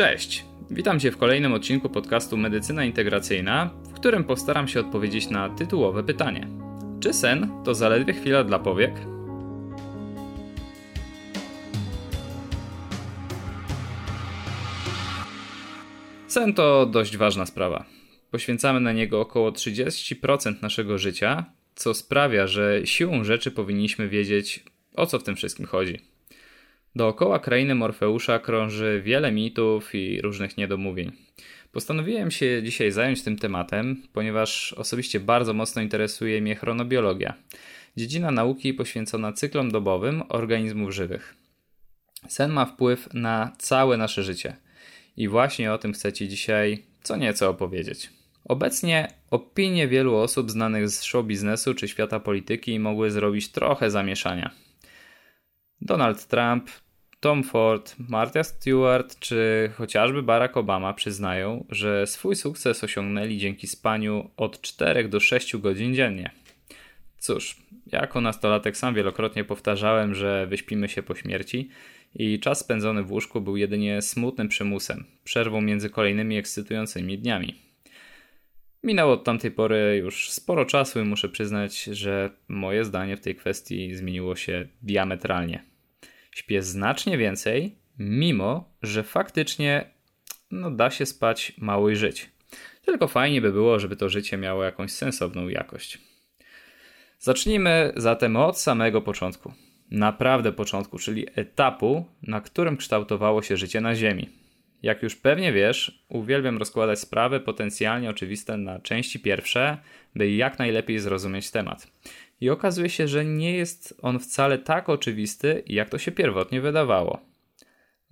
Cześć! Witam Cię w kolejnym odcinku podcastu Medycyna Integracyjna, w którym postaram się odpowiedzieć na tytułowe pytanie: Czy sen to zaledwie chwila dla powiek? Sen to dość ważna sprawa. Poświęcamy na niego około 30% naszego życia, co sprawia, że siłą rzeczy powinniśmy wiedzieć, o co w tym wszystkim chodzi. Dookoła krainy Morfeusza krąży wiele mitów i różnych niedomówień. Postanowiłem się dzisiaj zająć tym tematem, ponieważ osobiście bardzo mocno interesuje mnie chronobiologia, dziedzina nauki poświęcona cyklom dobowym organizmów żywych. Sen ma wpływ na całe nasze życie i właśnie o tym chcę Ci dzisiaj co nieco opowiedzieć. Obecnie opinie wielu osób znanych z show biznesu czy świata polityki mogły zrobić trochę zamieszania. Donald Trump, Tom Ford, Martha Stewart czy chociażby Barack Obama przyznają, że swój sukces osiągnęli dzięki spaniu od 4 do 6 godzin dziennie. Cóż, jako nastolatek sam wielokrotnie powtarzałem, że wyśpimy się po śmierci i czas spędzony w łóżku był jedynie smutnym przymusem, przerwą między kolejnymi ekscytującymi dniami. Minęło od tamtej pory już sporo czasu i muszę przyznać, że moje zdanie w tej kwestii zmieniło się diametralnie. Śpię znacznie więcej, mimo że faktycznie no, da się spać mało i żyć. Tylko fajnie by było, żeby to życie miało jakąś sensowną jakość. Zacznijmy zatem od samego początku. Naprawdę początku, czyli etapu, na którym kształtowało się życie na Ziemi. Jak już pewnie wiesz, uwielbiam rozkładać sprawy potencjalnie oczywiste na części pierwsze, by jak najlepiej zrozumieć temat. I okazuje się, że nie jest on wcale tak oczywisty, jak to się pierwotnie wydawało.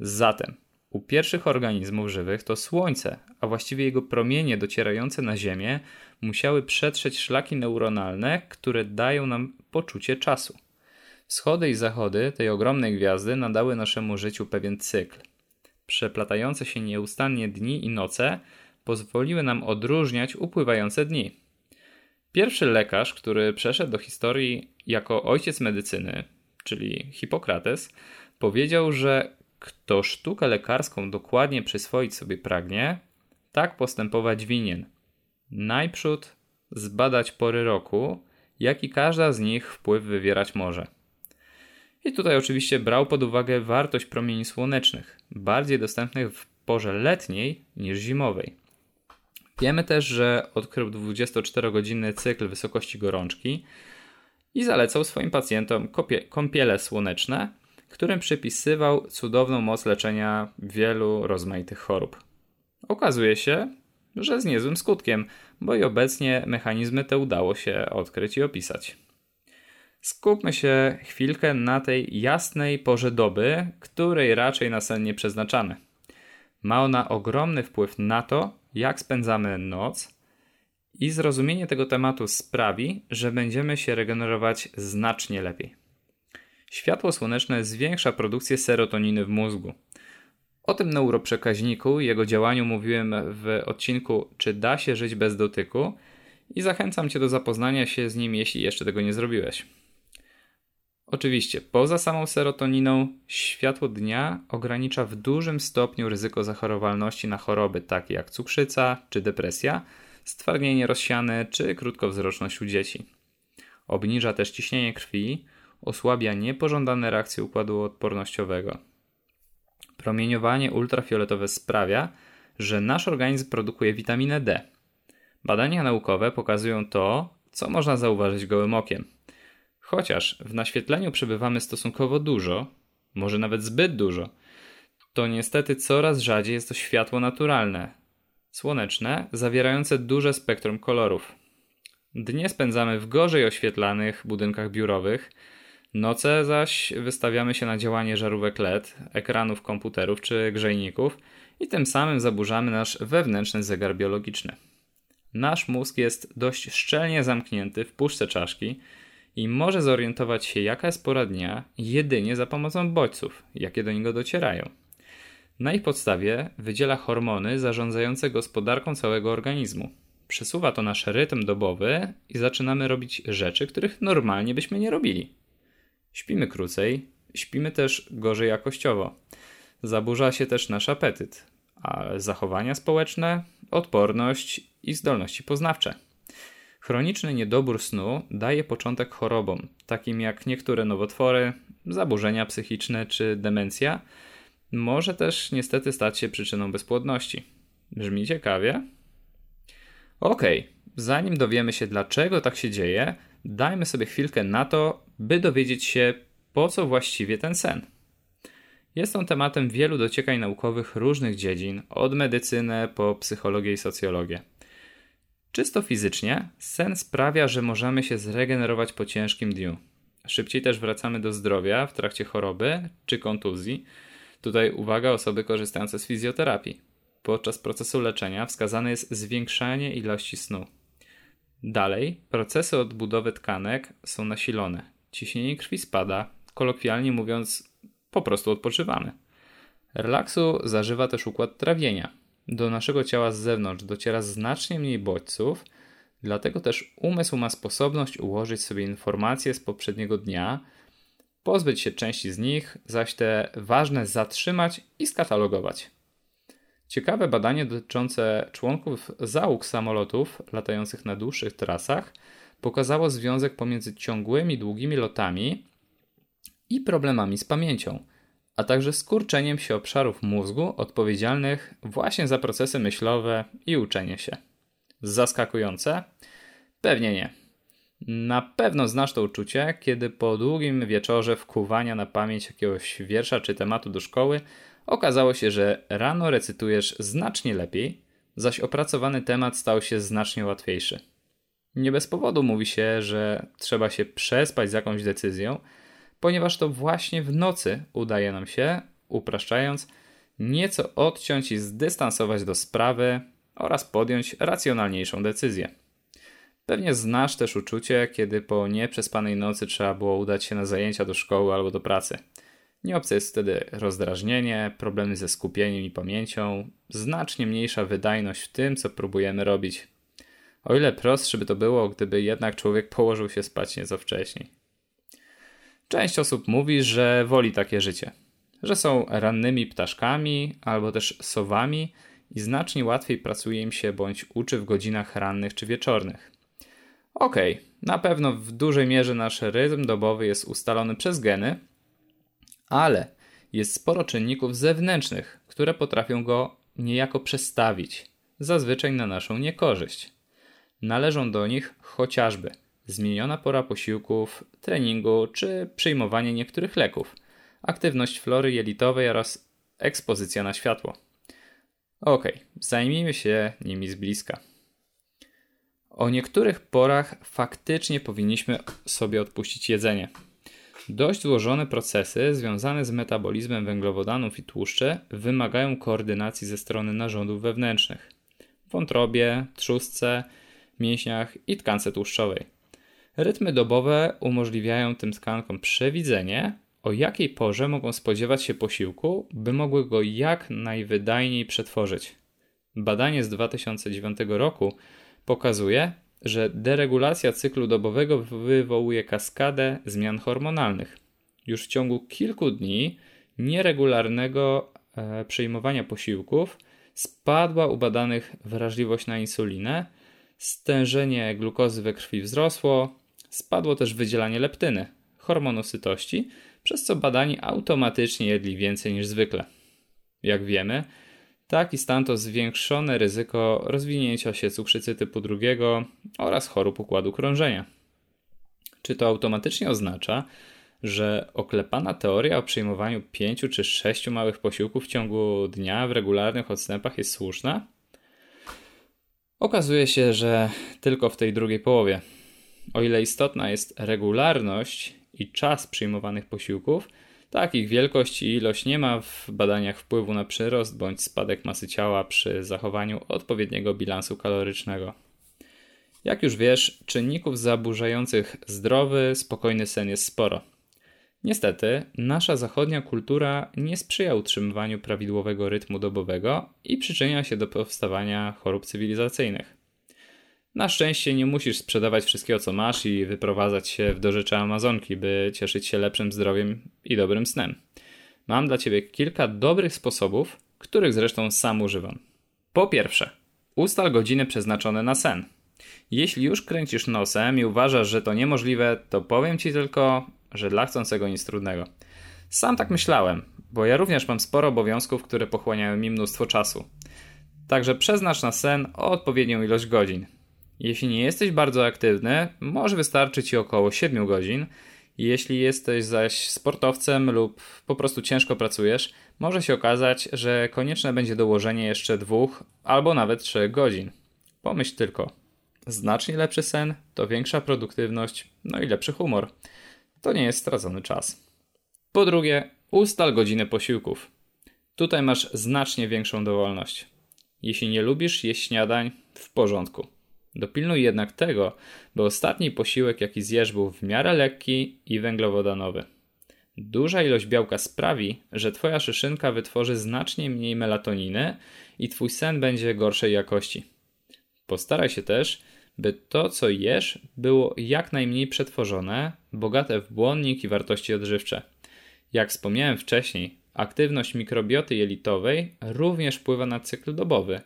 Zatem, u pierwszych organizmów żywych to Słońce, a właściwie jego promienie docierające na Ziemię, musiały przetrzeć szlaki neuronalne, które dają nam poczucie czasu. Wschody i zachody tej ogromnej gwiazdy nadały naszemu życiu pewien cykl. Przeplatające się nieustannie dni i noce pozwoliły nam odróżniać upływające dni. Pierwszy lekarz, który przeszedł do historii jako ojciec medycyny, czyli Hipokrates, powiedział, że kto sztukę lekarską dokładnie przyswoić sobie pragnie, tak postępować winien. Najprzód zbadać pory roku, jak i każda z nich wpływ wywierać może. I tutaj oczywiście brał pod uwagę wartość promieni słonecznych, bardziej dostępnych w porze letniej niż zimowej. Wiemy też, że odkrył 24-godzinny cykl wysokości gorączki i zalecał swoim pacjentom kąpiele słoneczne, którym przypisywał cudowną moc leczenia wielu rozmaitych chorób. Okazuje się, że z niezłym skutkiem, bo i obecnie mechanizmy te udało się odkryć i opisać. Skupmy się chwilkę na tej jasnej porze doby, której raczej na sen nie przeznaczamy. Ma ona ogromny wpływ na to, jak spędzamy noc, i zrozumienie tego tematu sprawi, że będziemy się regenerować znacznie lepiej. Światło słoneczne zwiększa produkcję serotoniny w mózgu. O tym neuroprzekaźniku i jego działaniu mówiłem w odcinku Czy da się żyć bez dotyku i zachęcam Cię do zapoznania się z nim, jeśli jeszcze tego nie zrobiłeś. Oczywiście, poza samą serotoniną, światło dnia ogranicza w dużym stopniu ryzyko zachorowalności na choroby takie jak cukrzyca czy depresja, stwardnienie rozsiane czy krótkowzroczność u dzieci. Obniża też ciśnienie krwi, osłabia niepożądane reakcje układu odpornościowego. Promieniowanie ultrafioletowe sprawia, że nasz organizm produkuje witaminę D. Badania naukowe pokazują to, co można zauważyć gołym okiem – Chociaż w naświetleniu przebywamy stosunkowo dużo, może nawet zbyt dużo, to niestety coraz rzadziej jest to światło naturalne, słoneczne, zawierające duże spektrum kolorów. Dnie spędzamy w gorzej oświetlanych budynkach biurowych, noce zaś wystawiamy się na działanie żarówek LED, ekranów komputerów czy grzejników i tym samym zaburzamy nasz wewnętrzny zegar biologiczny. Nasz mózg jest dość szczelnie zamknięty w puszce czaszki, i może zorientować się, jaka jest pora dnia, jedynie za pomocą bodźców, jakie do niego docierają. Na ich podstawie wydziela hormony zarządzające gospodarką całego organizmu. Przesuwa to nasz rytm dobowy i zaczynamy robić rzeczy, których normalnie byśmy nie robili. Śpimy krócej, śpimy też gorzej jakościowo. Zaburza się też nasz apetyt, a zachowania społeczne, odporność i zdolności poznawcze. Chroniczny niedobór snu daje początek chorobom, takim jak niektóre nowotwory, zaburzenia psychiczne czy demencja. Może też niestety stać się przyczyną bezpłodności. Brzmi ciekawie? Okej, okay. zanim dowiemy się dlaczego tak się dzieje, dajmy sobie chwilkę na to, by dowiedzieć się po co właściwie ten sen. Jest on tematem wielu dociekań naukowych różnych dziedzin, od medycyny po psychologię i socjologię. Czysto fizycznie, sen sprawia, że możemy się zregenerować po ciężkim dniu. Szybciej też wracamy do zdrowia w trakcie choroby czy kontuzji. Tutaj uwaga osoby korzystające z fizjoterapii. Podczas procesu leczenia wskazane jest zwiększanie ilości snu. Dalej, procesy odbudowy tkanek są nasilone. Ciśnienie krwi spada, kolokwialnie mówiąc, po prostu odpoczywamy. Relaksu zażywa też układ trawienia. Do naszego ciała z zewnątrz dociera znacznie mniej bodźców, dlatego też umysł ma sposobność ułożyć sobie informacje z poprzedniego dnia, pozbyć się części z nich, zaś te ważne zatrzymać i skatalogować. Ciekawe badanie dotyczące członków załóg samolotów latających na dłuższych trasach pokazało związek pomiędzy ciągłymi, długimi lotami i problemami z pamięcią, a także skurczeniem się obszarów mózgu odpowiedzialnych właśnie za procesy myślowe i uczenie się. Zaskakujące? Pewnie nie. Na pewno znasz to uczucie, kiedy po długim wieczorze wkuwania na pamięć jakiegoś wiersza czy tematu do szkoły okazało się, że rano recytujesz znacznie lepiej, zaś opracowany temat stał się znacznie łatwiejszy. Nie bez powodu mówi się, że trzeba się przespać z jakąś decyzją, ponieważ to właśnie w nocy udaje nam się, upraszczając, nieco odciąć i zdystansować do sprawy oraz podjąć racjonalniejszą decyzję. Pewnie znasz też uczucie, kiedy po nieprzespanej nocy trzeba było udać się na zajęcia do szkoły albo do pracy. Nieobce jest wtedy rozdrażnienie, problemy ze skupieniem i pamięcią, znacznie mniejsza wydajność w tym, co próbujemy robić. O ile prostsze by to było, gdyby jednak człowiek położył się spać nieco wcześniej. Część osób mówi, że woli takie życie, że są rannymi ptaszkami albo też sowami i znacznie łatwiej pracuje im się bądź uczy w godzinach rannych czy wieczornych. Okej, okay, na pewno w dużej mierze nasz rytm dobowy jest ustalony przez geny, ale jest sporo czynników zewnętrznych, które potrafią go niejako przestawić, zazwyczaj na naszą niekorzyść. Należą do nich chociażby zmieniona pora posiłków, treningu czy przyjmowanie niektórych leków, aktywność flory jelitowej oraz ekspozycja na światło. Ok, zajmijmy się nimi z bliska. O niektórych porach faktycznie powinniśmy sobie odpuścić jedzenie. Dość złożone procesy związane z metabolizmem węglowodanów i tłuszczy wymagają koordynacji ze strony narządów wewnętrznych wątrobie, trzustce, mięśniach i tkance tłuszczowej. Rytmy dobowe umożliwiają tym tkankom przewidzenie, o jakiej porze mogą spodziewać się posiłku, by mogły go jak najwydajniej przetworzyć. Badanie z 2009 roku pokazuje, że deregulacja cyklu dobowego wywołuje kaskadę zmian hormonalnych. Już w ciągu kilku dni nieregularnego e, przyjmowania posiłków spadła u badanych wrażliwość na insulinę, stężenie glukozy we krwi wzrosło, spadło też wydzielanie leptyny, hormonu sytości, przez co badani automatycznie jedli więcej niż zwykle. Jak wiemy, Taki stan to zwiększone ryzyko rozwinięcia się cukrzycy typu drugiego oraz chorób układu krążenia. Czy to automatycznie oznacza, że oklepana teoria o przyjmowaniu pięciu czy sześciu małych posiłków w ciągu dnia w regularnych odstępach jest słuszna? Okazuje się, że tylko w tej drugiej połowie. O ile istotna jest regularność i czas przyjmowanych posiłków, tak, ich wielkość i ilość nie ma w badaniach wpływu na przyrost bądź spadek masy ciała przy zachowaniu odpowiedniego bilansu kalorycznego. Jak już wiesz, czynników zaburzających zdrowy, spokojny sen jest sporo. Niestety, nasza zachodnia kultura nie sprzyja utrzymywaniu prawidłowego rytmu dobowego i przyczynia się do powstawania chorób cywilizacyjnych. Na szczęście nie musisz sprzedawać wszystkiego, co masz i wyprowadzać się w dorzecze Amazonki, by cieszyć się lepszym zdrowiem i dobrym snem. Mam dla Ciebie kilka dobrych sposobów, których zresztą sam używam. Po pierwsze, ustal godziny przeznaczone na sen. Jeśli już kręcisz nosem i uważasz, że to niemożliwe, to powiem ci tylko, że dla chcącego nic trudnego. Sam tak myślałem, bo ja również mam sporo obowiązków, które pochłaniają mi mnóstwo czasu. Także przeznacz na sen odpowiednią ilość godzin. Jeśli nie jesteś bardzo aktywny, może wystarczy ci około 7 godzin. Jeśli jesteś zaś sportowcem lub po prostu ciężko pracujesz, może się okazać, że konieczne będzie dołożenie jeszcze dwóch albo nawet trzech godzin. Pomyśl tylko. Znacznie lepszy sen to większa produktywność, no i lepszy humor. To nie jest stracony czas. Po drugie, ustal godziny posiłków. Tutaj masz znacznie większą dowolność. Jeśli nie lubisz jeść śniadań, w porządku. Dopilnuj jednak tego, by ostatni posiłek, jaki zjesz, był w miarę lekki i węglowodanowy. Duża ilość białka sprawi, że Twoja szyszynka wytworzy znacznie mniej melatoniny i Twój sen będzie gorszej jakości. Postaraj się też, by to, co jesz, było jak najmniej przetworzone, bogate w błonnik i wartości odżywcze. Jak wspomniałem wcześniej, aktywność mikrobioty jelitowej również wpływa na cykl dobowy,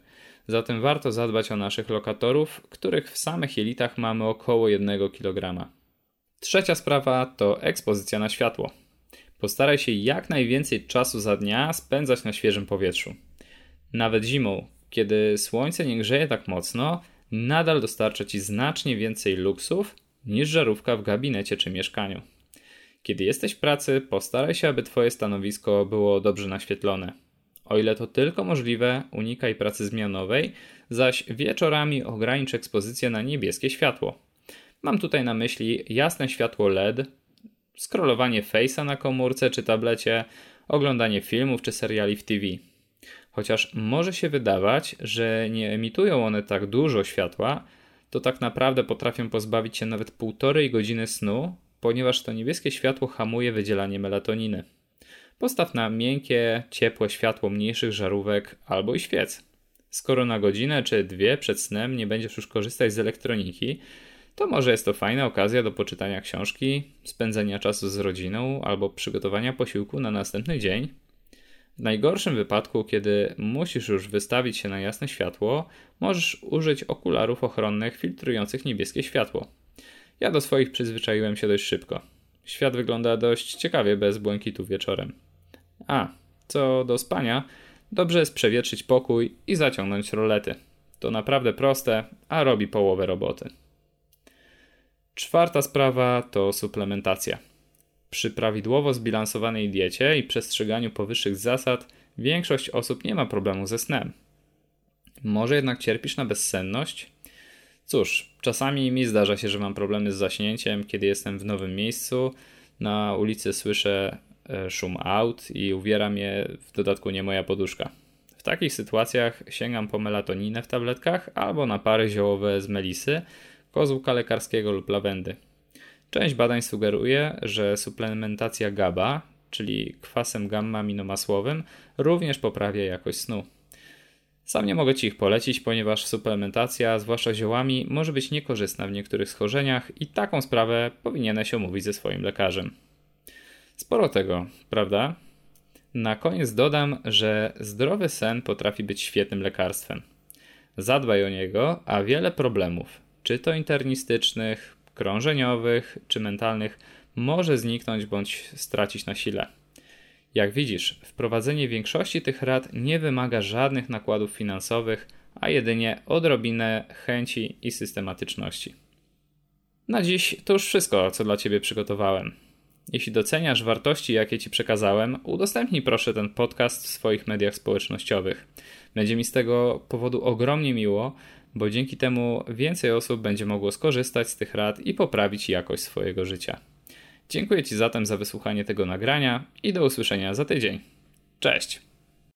zatem warto zadbać o naszych lokatorów, których w samych jelitach mamy około 1 kg. Trzecia sprawa to ekspozycja na światło. Postaraj się jak najwięcej czasu za dnia spędzać na świeżym powietrzu. Nawet zimą, kiedy słońce nie grzeje tak mocno, nadal dostarcza ci znacznie więcej luksów niż żarówka w gabinecie czy mieszkaniu. Kiedy jesteś w pracy, postaraj się, aby Twoje stanowisko było dobrze naświetlone. O ile to tylko możliwe, unikaj pracy zmianowej, zaś wieczorami ogranicz ekspozycję na niebieskie światło. Mam tutaj na myśli jasne światło LED, scrollowanie Face'a na komórce czy tablecie, oglądanie filmów czy seriali w TV. Chociaż może się wydawać, że nie emitują one tak dużo światła, to tak naprawdę potrafią pozbawić się nawet półtorej godziny snu, ponieważ to niebieskie światło hamuje wydzielanie melatoniny. Postaw na miękkie, ciepłe światło mniejszych żarówek albo i świec. Skoro na godzinę czy dwie przed snem nie będziesz już korzystać z elektroniki, to może jest to fajna okazja do poczytania książki, spędzenia czasu z rodziną albo przygotowania posiłku na następny dzień. W najgorszym wypadku, kiedy musisz już wystawić się na jasne światło, możesz użyć okularów ochronnych filtrujących niebieskie światło. Ja do swoich przyzwyczaiłem się dość szybko. Świat wygląda dość ciekawie bez błękitu wieczorem. A, co do spania, dobrze jest przewietrzyć pokój i zaciągnąć rolety. To naprawdę proste, a robi połowę roboty. Czwarta sprawa to suplementacja. Przy prawidłowo zbilansowanej diecie i przestrzeganiu powyższych zasad większość osób nie ma problemu ze snem. Może jednak cierpisz na bezsenność? Cóż, czasami mi zdarza się, że mam problemy z zaśnięciem, kiedy jestem w nowym miejscu. Na ulicy słyszę szum aut i uwiera mnie w dodatku nie moja poduszka. W takich sytuacjach sięgam po melatoninę w tabletkach albo na pary ziołowe z melisy, kozłka lekarskiego lub lawendy. Część badań sugeruje, że suplementacja GABA, czyli kwasem gamma-aminomasłowym, również poprawia jakość snu. Sam nie mogę Ci ich polecić, ponieważ suplementacja, zwłaszcza ziołami, może być niekorzystna w niektórych schorzeniach i taką sprawę powinieneś omówić ze swoim lekarzem. Sporo tego, prawda? Na koniec dodam, że zdrowy sen potrafi być świetnym lekarstwem. Zadbaj o niego, a wiele problemów, czy to internistycznych, krążeniowych czy mentalnych, może zniknąć bądź stracić na sile. Jak widzisz, wprowadzenie większości tych rad nie wymaga żadnych nakładów finansowych, a jedynie odrobinę chęci i systematyczności. Na dziś to już wszystko, co dla Ciebie przygotowałem. Jeśli doceniasz wartości, jakie Ci przekazałem, udostępnij proszę ten podcast w swoich mediach społecznościowych. Będzie mi z tego powodu ogromnie miło, bo dzięki temu więcej osób będzie mogło skorzystać z tych rad i poprawić jakość swojego życia. Dziękuję Ci zatem za wysłuchanie tego nagrania i do usłyszenia za tydzień. Cześć!